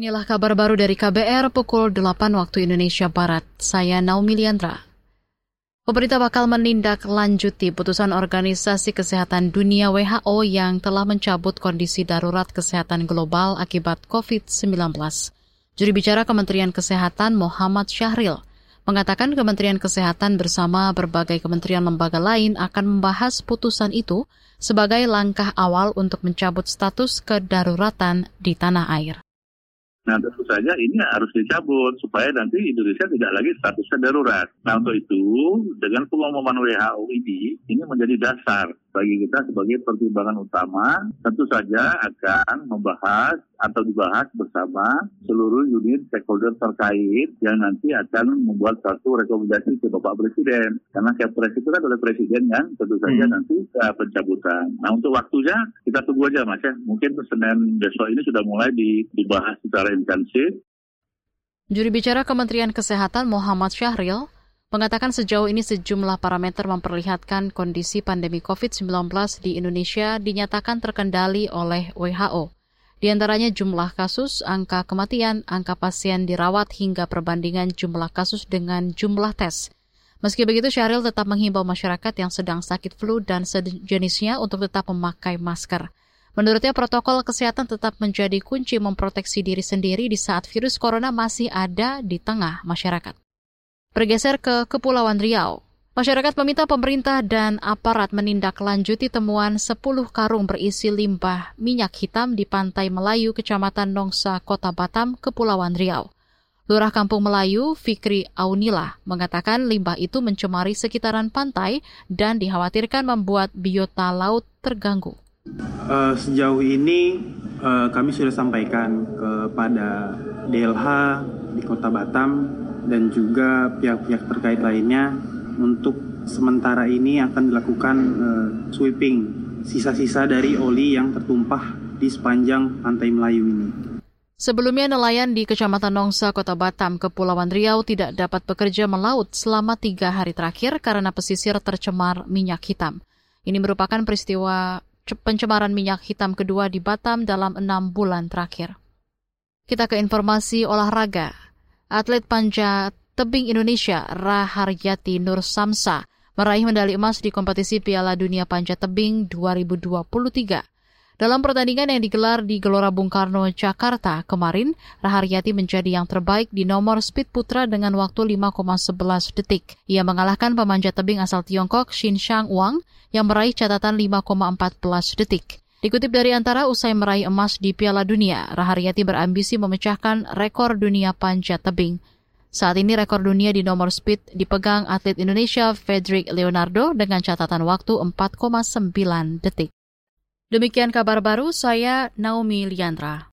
Inilah kabar baru dari KBR pukul 8 waktu Indonesia Barat. Saya Naomi Liandra. Pemerintah bakal menindaklanjuti putusan Organisasi Kesehatan Dunia WHO yang telah mencabut kondisi darurat kesehatan global akibat COVID-19. Juri bicara Kementerian Kesehatan Muhammad Syahril mengatakan Kementerian Kesehatan bersama berbagai kementerian lembaga lain akan membahas putusan itu sebagai langkah awal untuk mencabut status kedaruratan di tanah air. Nah tentu saja ini harus dicabut supaya nanti Indonesia tidak lagi statusnya darurat. Nah untuk itu dengan pengumuman WHO ini ini menjadi dasar bagi kita sebagai pertimbangan utama tentu saja akan membahas atau dibahas bersama seluruh unit stakeholder terkait yang nanti akan membuat satu rekomendasi ke Bapak Presiden. Karena Kepres itu kan oleh Presiden kan tentu saja hmm. nanti ke pencabutan. Nah untuk waktunya kita tunggu aja Mas ya. Mungkin Senin besok ini sudah mulai dibahas secara intensif. Juri bicara Kementerian Kesehatan Muhammad Syahril mengatakan sejauh ini sejumlah parameter memperlihatkan kondisi pandemi COVID-19 di Indonesia dinyatakan terkendali oleh WHO. Di antaranya jumlah kasus, angka kematian, angka pasien dirawat hingga perbandingan jumlah kasus dengan jumlah tes. Meski begitu, Syahril tetap menghimbau masyarakat yang sedang sakit flu dan sejenisnya untuk tetap memakai masker. Menurutnya, protokol kesehatan tetap menjadi kunci memproteksi diri sendiri di saat virus corona masih ada di tengah masyarakat. Bergeser ke Kepulauan Riau. Masyarakat meminta pemerintah dan aparat menindaklanjuti temuan 10 karung berisi limbah minyak hitam di Pantai Melayu, Kecamatan Nongsa, Kota Batam, Kepulauan Riau. Lurah Kampung Melayu, Fikri Aunila, mengatakan limbah itu mencemari sekitaran pantai dan dikhawatirkan membuat biota laut terganggu. Uh, sejauh ini uh, kami sudah sampaikan kepada DLH di Kota Batam dan juga pihak-pihak terkait lainnya untuk sementara ini akan dilakukan uh, sweeping sisa-sisa dari oli yang tertumpah di sepanjang pantai Melayu ini. Sebelumnya nelayan di Kecamatan Nongsa, Kota Batam, Kepulauan Riau tidak dapat bekerja melaut selama tiga hari terakhir karena pesisir tercemar minyak hitam. Ini merupakan peristiwa pencemaran minyak hitam kedua di Batam dalam enam bulan terakhir. Kita ke informasi olahraga. Atlet panjat tebing Indonesia Raharyati Nur Samsa meraih medali emas di kompetisi Piala Dunia Panjat Tebing 2023. Dalam pertandingan yang digelar di Gelora Bung Karno, Jakarta kemarin, Raharyati menjadi yang terbaik di nomor speed putra dengan waktu 5,11 detik. Ia mengalahkan pemanjat tebing asal Tiongkok Shin Shang Wang yang meraih catatan 5,14 detik. Dikutip dari antara usai meraih emas di Piala Dunia, Raharyati berambisi memecahkan rekor dunia panjat tebing. Saat ini rekor dunia di nomor speed dipegang atlet Indonesia Frederick Leonardo dengan catatan waktu 4,9 detik. Demikian kabar baru saya Naomi Liandra.